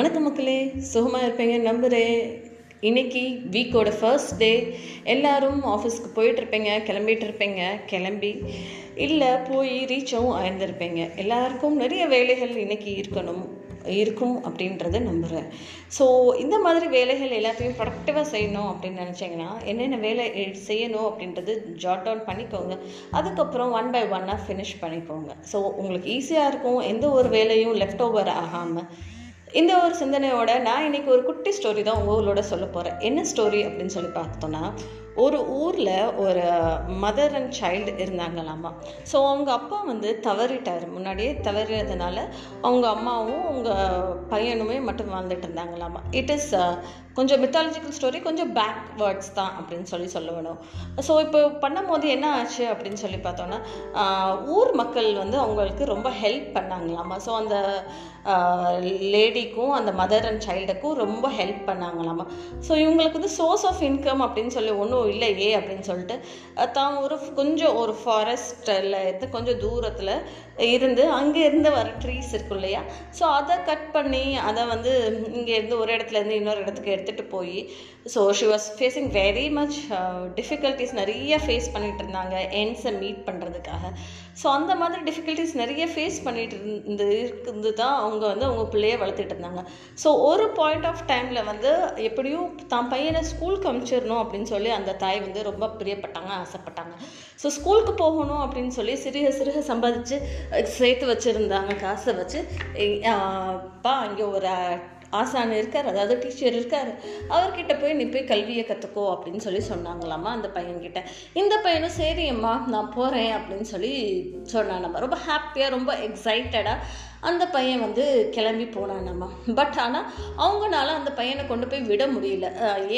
வணக்கம் மக்களே சுகமாக இருப்பீங்க நம்புகிறேன் இன்னைக்கு வீக்கோட ஃபர்ஸ்ட் டே எல்லோரும் ஆஃபீஸ்க்கு போயிட்டுருப்பீங்க கிளம்பிட்டு இருப்பீங்க கிளம்பி. இல்லை போய் ரீச்சாகவும் ஆயிருந்திருப்பீங்க. எல்லாருக்கும் நிறைய வேலைகள் இன்னைக்கு இருக்கணும் இருக்கும் அப்படின்றத நம்புகிறேன் ஸோ இந்த மாதிரி வேலைகள் எல்லாத்தையும் ப்ரொடக்டிவாக செய்யணும் அப்படின்னு நினச்சிங்கன்னா என்னென்ன வேலை செய்யணும் அப்படின்றது ஜாட் டவுன் பண்ணிக்கோங்க. அதுக்கப்புறம் ஒன் பை ஒன்னாக ஃபினிஷ் பண்ணிக்கோங்க. ஸோ உங்களுக்கு ஈஸியாக இருக்கும் எந்த ஒரு வேலையும் லெஃப்ட் ஓவர் ஆகாமல் இந்த ஒரு சிந்தனையோட நான் இன்னைக்கு ஒரு குட்டி ஸ்டோரி தான் உங்களோட சொல்ல போகிறேன் என்ன ஸ்டோரி அப்படின்னு சொல்லி பார்த்தோன்னா ஒரு ஊரில் ஒரு மதர் அண்ட் சைல்டு இருந்தாங்களாமா. ஸோ அவங்க அப்பா வந்து தவறிட்டார். முன்னாடியே தவறினதுனால அவங்க அம்மாவும் அவங்க பையனுமே மட்டும் வாழ்ந்துட்டு இருந்தாங்களாமா. இட் இஸ் uh, கொஞ்சம் மித்தாலஜிக்கல் ஸ்டோரி கொஞ்சம் பேக்வேர்ட்ஸ் தான் அப்படின்னு சொல்லி சொல்ல வேணும். ஸோ இப்போ பண்ணும்போது என்ன ஆச்சு அப்படின்னு சொல்லி பார்த்தோன்னா ஊர் மக்கள் வந்து அவங்களுக்கு ரொம்ப ஹெல்ப் பண்ணாங்களாமா. ஸோ அந்த லேடி லேடிக்கும் அந்த மதர் அண்ட் சைல்டுக்கும் ரொம்ப ஹெல்ப் பண்ணாங்களாமா. ஸோ இவங்களுக்கு வந்து சோர்ஸ் ஆஃப் இன்கம் அப்படின்னு சொல்லி ஒன்றும் இல்லையே அப்படின்னு சொல்லிட்டு தான் ஒரு கொஞ்சம் ஒரு ஃபாரஸ்ட்டில் இருந்து கொஞ்சம் தூரத்தில் இருந்து அங்கே இருந்து வர ட்ரீஸ் இருக்கும் இல்லையா? ஸோ அதை கட் பண்ணி அதை வந்து இங்கேருந்து ஒரு இடத்துல இருந்து இன்னொரு இடத்துக்கு எடுத்துகிட்டு போய் so she was facing very much difficulties நிறைய ஃபேஸ் பண்ணிகிட்டு இருந்தாங்க எண்ட்ஸை மீட் பண்ணுறதுக்காக ஸோ அந்த மாதிரி டிஃபிகல்ட்டிஸ் நிறைய ஃபேஸ் பண்ணிகிட்டு இருந்து இருந்து தான் அவங்க வந்து அவங்க பிள்ளைய வளர்த்துட்டு இருந்தாங்க ஸோ ஒரு பாயிண்ட் ஆஃப் டைமில் வந்து எப்படியும் தான் பையனை ஸ்கூலுக்கு அனுப்பிச்சிடணும் அப்படின்னு சொல்லி அந்த தாய் வந்து ரொம்ப பிரியப்பட்டாங்க ஆசைப்பட்டாங்க. ஸோ ஸ்கூலுக்கு போகணும் அப்படின்னு சொல்லி சிறுக சிறுக சம்பாதிச்சு சேர்த்து வச்சுருந்தாங்க காசை வச்சு. அப்பா பா அங்கே ஒரு ஆசான் இருக்கார் அதாவது டீச்சர் இருக்கார். அவர்கிட்ட போய் நீ போய் கல்வியை கற்றுக்கோ அப்படின்னு சொல்லி சொன்னாங்களாமா அந்த பையன்கிட்ட. இந்த பையனும் சரி அம்மா நான் போகிறேன் அப்படின்னு சொல்லி சொன்னானம்மா. ரொம்ப ஹாப்பியாக ரொம்ப எக்ஸைட்டடாக அந்த பையன் வந்து கிளம்பி போனானம்மா. பட் ஆனால் அவங்கனால அந்த பையனை கொண்டு போய் விட முடியல.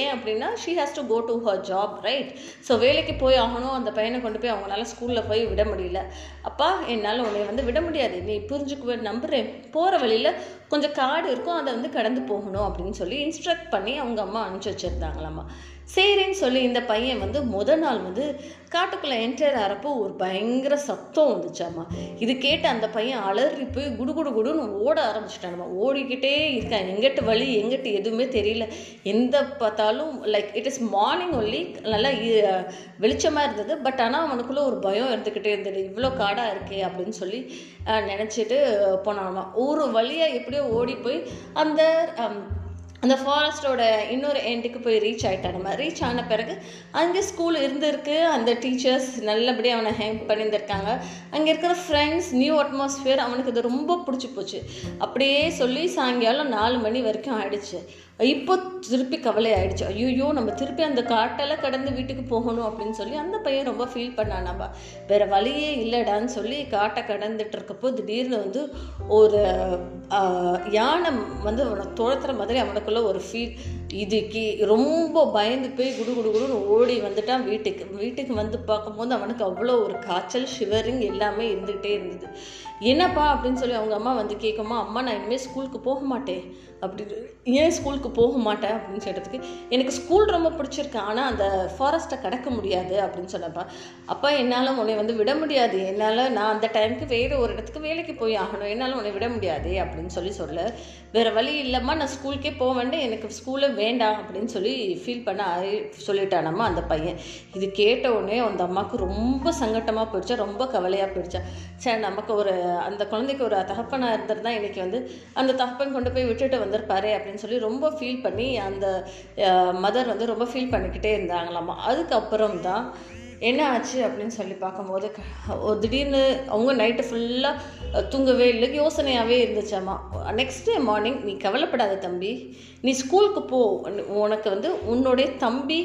ஏன் அப்படின்னா she has to go to her job right so வேலைக்கு போய் ஆகணும் அந்த பையனை கொண்டு போய் அவங்களால ஸ்கூலில் போய் விட முடியல. அப்பா என்னால் உன்னை வந்து விட முடியாது. நீ புரிஞ்சுக்குவே நம்புறேன். போகிற வழியில் கொஞ்சம் காடு இருக்கும் அதை வந்து கடந்து போகணும் அப்படின்னு சொல்லி இன்ஸ்ட்ரக்ட் பண்ணி அவங்க அம்மா அனுப்பிச்சி வச்சுருந்தாங்களாம்மா. சரின்னு சொல்லி இந்த பையன் வந்து முத நாள் வந்து காட்டுக்குள்ளே என்டர் ஆகிறப்போ ஒரு பயங்கர சத்தம் வந்துச்சாம்மா. இது கேட்டு அந்த பையன் அலறி போய் குடு குடு குடுன்னு ஓட ஆரம்பிச்சிட்டானுமா. ஓடிக்கிட்டே இருக்கான். எங்கிட்ட வழி எங்கிட்ட எதுவுமே தெரியல. எந்த பார்த்தாலும் like it is morning only நல்லா இ- இருந்தது. பட் ஆனால் அவனுக்குள்ளே ஒரு பயம் இருந்துக்கிட்டே இருந்தது. இவ்வளோ காடாக இருக்கே அப்படின்னு சொல்லி நினச்சிட்டு நினைச்சிட்டு போனானுமா. ஒரு வழியாக எப்படியோ ஓடி போய் அந்த அந்த ஃபாரஸ்டோட இன்னொரு எண்டுக்கு போய் ரீச் ஆயிட்டானுமா ரீச் ஆன பிறகு அங்கே ஸ்கூல் இருந்திருக்கு. அந்த டீச்சர்ஸ் நல்லபடியாக அவனை ஹெல்ப் பண்ணியிருந்திருக்காங்க. அங்கே இருக்கிற ஃப்ரெண்ட்ஸ் நியூ அட்மாஸ்ஃபியர் அவனுக்கு இது ரொம்ப பிடிச்சி போச்சு. அப்படியே சொல்லி சாயங்காலம் நாலு மணி வரைக்கும் ஆயிடுச்சு. இப்போ திருப்பி கவலை ஆயிடுச்சு ஐயோ நம்ம திருப்பி அந்த காட்டெல்லாம் கடந்து வீட்டுக்கு போகணும் அப்படின்னு சொல்லி அந்த பையன் ரொம்ப ஃபீல் பண்ணான். நம்ம வேற வழியே இல்லைடான்னு சொல்லி காட்டை கடந்துட்டு இருக்கப்போ திடீர்னு வந்து ஒரு யானை வந்து அவனை துரத்துற மாதிரி அவனுக்குள்ள ஒரு ஃபீல் இதுக்கு ரொம்ப பயந்து போய் குடு குடு குடுன்னு ஓடி வந்துட்டான் வீட்டுக்கு. வீட்டுக்கு வந்து பார்க்கும்போது அவனுக்கு அவ்வளோ ஒரு காய்ச்சல் ஷிவரிங் எல்லாமே இருந்துகிட்டே இருந்தது. என்னப்பா அப்படின்னு சொல்லி அவங்க அம்மா வந்து கேட்குமா அம்மா நான் இனிமேல் ஸ்கூலுக்கு போக மாட்டேன். அப்படி ஏன் ஸ்கூலுக்கு போக மாட்டேன்? அப்படின்னு சொல்கிறதுக்கு எனக்கு ஸ்கூல் ரொம்ப பிடிச்சிருக்கு. ஆனால் அந்த ஃபாரஸ்ட்டை கடக்க முடியாது அப்படின்னு சொன்னப்பா அப்பா என்னால் உன்னை வந்து விட முடியாது. என்னால் நான் அந்த டைமுக்கு வேறு ஒரு இடத்துக்கு வேலைக்கு போய் ஆகணும். என்னால் உன்னை விட முடியாது. அப்படின்னு சொல்லி சொல்ல வேறு வழி இல்லைம்மா. நான் ஸ்கூலுக்கே போக வேண்டே எனக்கு ஸ்கூலே வேண்டாம். அப்படின்னு சொல்லி ஃபீல் பண்ண சொல்லிட்டானம்மா அந்த பையன். இது கேட்ட உடனே அந்த அம்மாவுக்கு ரொம்ப சங்கட்டமாக போயிடுச்சா. ரொம்ப கவலையாக போயிடுச்சா. சரி நமக்கு ஒரு அந்த குழந்தைக்கு ஒரு தகப்பனாக இருந்திருந்தால் இன்றைக்கி வந்து அந்த தகப்பன் கொண்டு போய் விட்டுட்டு வந்திருப்பாரு அப்படின்னு சொல்லி ரொம்ப ஃபீல் பண்ணி அந்த மதர் வந்து ரொம்ப ஃபீல் பண்ணிக்கிட்டே இருந்தாங்களாமா. அதுக்கப்புறம் தான் என்ன ஆச்சு அப்படின்னு சொல்லி பார்க்கும்போது ஒரு திடீர்னு அவங்க நைட்டு ஃபுல்லாக தூங்கவே இல்லை யோசனையாகவே இருந்துச்சாம்மா நெக்ஸ்ட் டே மார்னிங் நீ கவலைப்படாத தம்பி. நீ ஸ்கூலுக்கு போ. உனக்கு வந்து உன்னுடைய தம்பி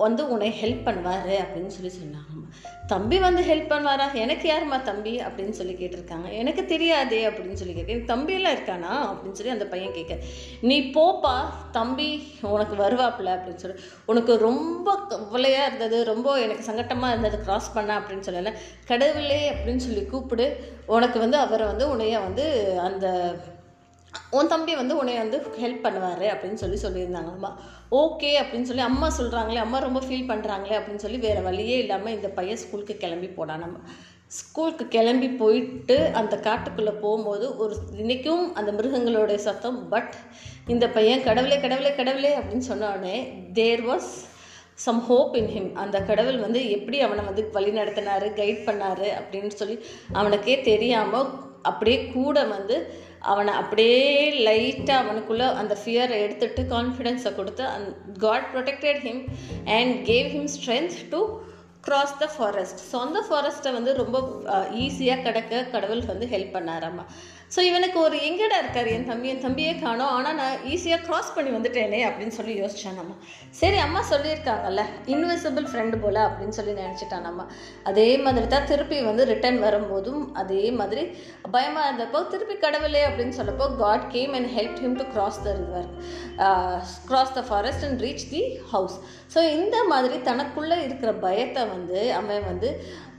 வந்து உன்னை ஹெல்ப் பண்ணுவார் அப்படின்னு சொல்லி சொன்னாங்கம்மா தம்பி வந்து ஹெல்ப் பண்ணுவாரா? எனக்கு யாருமா தம்பி? அப்படின்னு சொல்லி கேட்டிருக்காங்க. எனக்கு தெரியாதே அப்படின்னு சொல்லி கேட்க எனக்கு தம்பியெல்லாம் இருக்கானா? அப்படின்னு சொல்லி அந்த பையன் கேட்க நீ போப்பா தம்பி உனக்கு வருவாப்புல அப்படின்னு சொல்லி. உனக்கு ரொம்ப கவலையாக இருந்தது ரொம்ப எனக்கு சங்கட்டமாக இருந்தது க்ராஸ் பண்ண அப்படின்னு சொல்லலை. கடவுளே அப்படின்னு சொல்லி கூப்பிடு. உனக்கு வந்து அவரை வந்து உன்னைய வந்து அந்த உன் தம்பி வந்து உன்னை வந்து ஹெல்ப் பண்ணுவார் அப்படின்னு சொல்லி சொல்லியிருந்தாங்கம்மா ஓகே அப்படின்னு சொல்லி அம்மா சொல்கிறாங்களே அம்மா ரொம்ப ஃபீல் பண்ணுறாங்களே அப்படின்னு சொல்லி வேறு வழியே இல்லாமல் இந்த பையன் ஸ்கூலுக்கு கிளம்பி போனான். நம்ம ஸ்கூலுக்கு கிளம்பி போயிட்டு அந்த காட்டுக்குள்ளே போகும்போது ஒரு இன்றைக்கும் அந்த மிருகங்களுடைய சத்தம் பட் இந்த பையன் கடவுளே கடவுளே கடவுளே அப்படின்னு சொன்னோடனே there was some hope in him அந்த கடவுள் வந்து எப்படி அவனை வந்து வழி நடத்தினாரு கைட் பண்ணாரு அப்படின்னு சொல்லி அவனுக்கே தெரியாமல் அப்படியே கூட வந்து அவனை அப்படியே லைட்டாக அவனுக்குள்ளே அந்த ஃபியரை எடுத்துட்டு கான்ஃபிடென்ஸை கொடுத்து and God protected him and gave him strength to cross the forest so அந்த ஃபாரஸ்ட்டை வந்து ரொம்ப ஈஸியாக கடக்க கடவுள் வந்து ஹெல்ப் பண்ணாராம்மா. ஸோ இவனுக்கு ஒரு எங்கடா இருக்கார்? என் தம்பி என் தம்பியே காணோம். ஆனால் நான் ஈஸியாக க்ராஸ் பண்ணி வந்துட்டேனே அப்படின்னு சொல்லி யோசிச்சான் நம்ம சரி அம்மா சொல்லியிருக்காங்கல்ல இன்விசிபிள் ஃப்ரெண்டு போல் அப்படின்னு சொல்லி நினச்சிட்டான் நம்ம அதே மாதிரி தான் திருப்பி வந்து ரிட்டர்ன் வரும்போதும் அதே மாதிரி பயமாக இருந்தப்போ திருப்பி கடவுளே அப்படின்னு சொல்லப்போ God came and help him to cross the river cross the forest and reach the house so இந்த மாதிரி தனக்குள்ளே இருக்கிற பயத்தை வந்து அவன் வந்து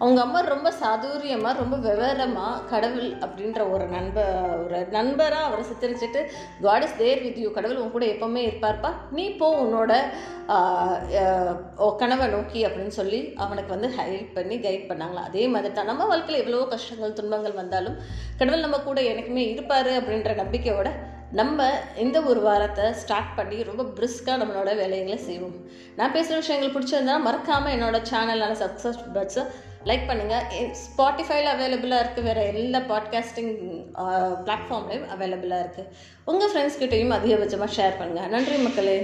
அவங்க அம்மா ரொம்ப சாதுரியமாக ரொம்ப விவரமாக கடவுள் அப்படின்ற ஒரு நண்ப ஒரு நண்பராக அவரை சித்தரிச்சுட்டு God is there with you கடவுள் உன் கூட எப்போவுமே இருப்பார்ப்பா. நீ போ உன்னோட கனவை நோக்கி அப்படின்னு சொல்லி அவனுக்கு வந்து ஹெல்ப் பண்ணி கைட் பண்ணாங்களா அதே மாதிரி தான். நம்ம வாழ்க்கையில் எவ்வளவோ கஷ்டங்கள் துன்பங்கள் வந்தாலும் கடவுள் நம்ம கூட எனக்குமே இருப்பார் அப்படின்ற நம்பிக்கையோட நம்ம இந்த ஒரு வாரத்தை ஸ்டார்ட் பண்ணி ரொம்ப பிரிஸ்காக நம்மளோட வேலைகளை செய்வோம். நான் பேசுகிற விஷயங்கள் பிடிச்சிருந்தா மறக்காமல் என்னோடய சேனலான சக்ஸஸ் பட்ஸை லைக் பண்ணுங்கள் ஸ்பாட்டிஃபைல அவைலபிளாக இருக்குது வேறு எல்லா பாட்காஸ்டிங் பிளாட்ஃபார்ம்லேயும் அவைலபிளாக இருக்குது உங்கள் ஃப்ரெண்ட்ஸ்கிட்டையும் அதிகபட்சமாக ஷேர் பண்ணுங்கள் நன்றி மக்களே.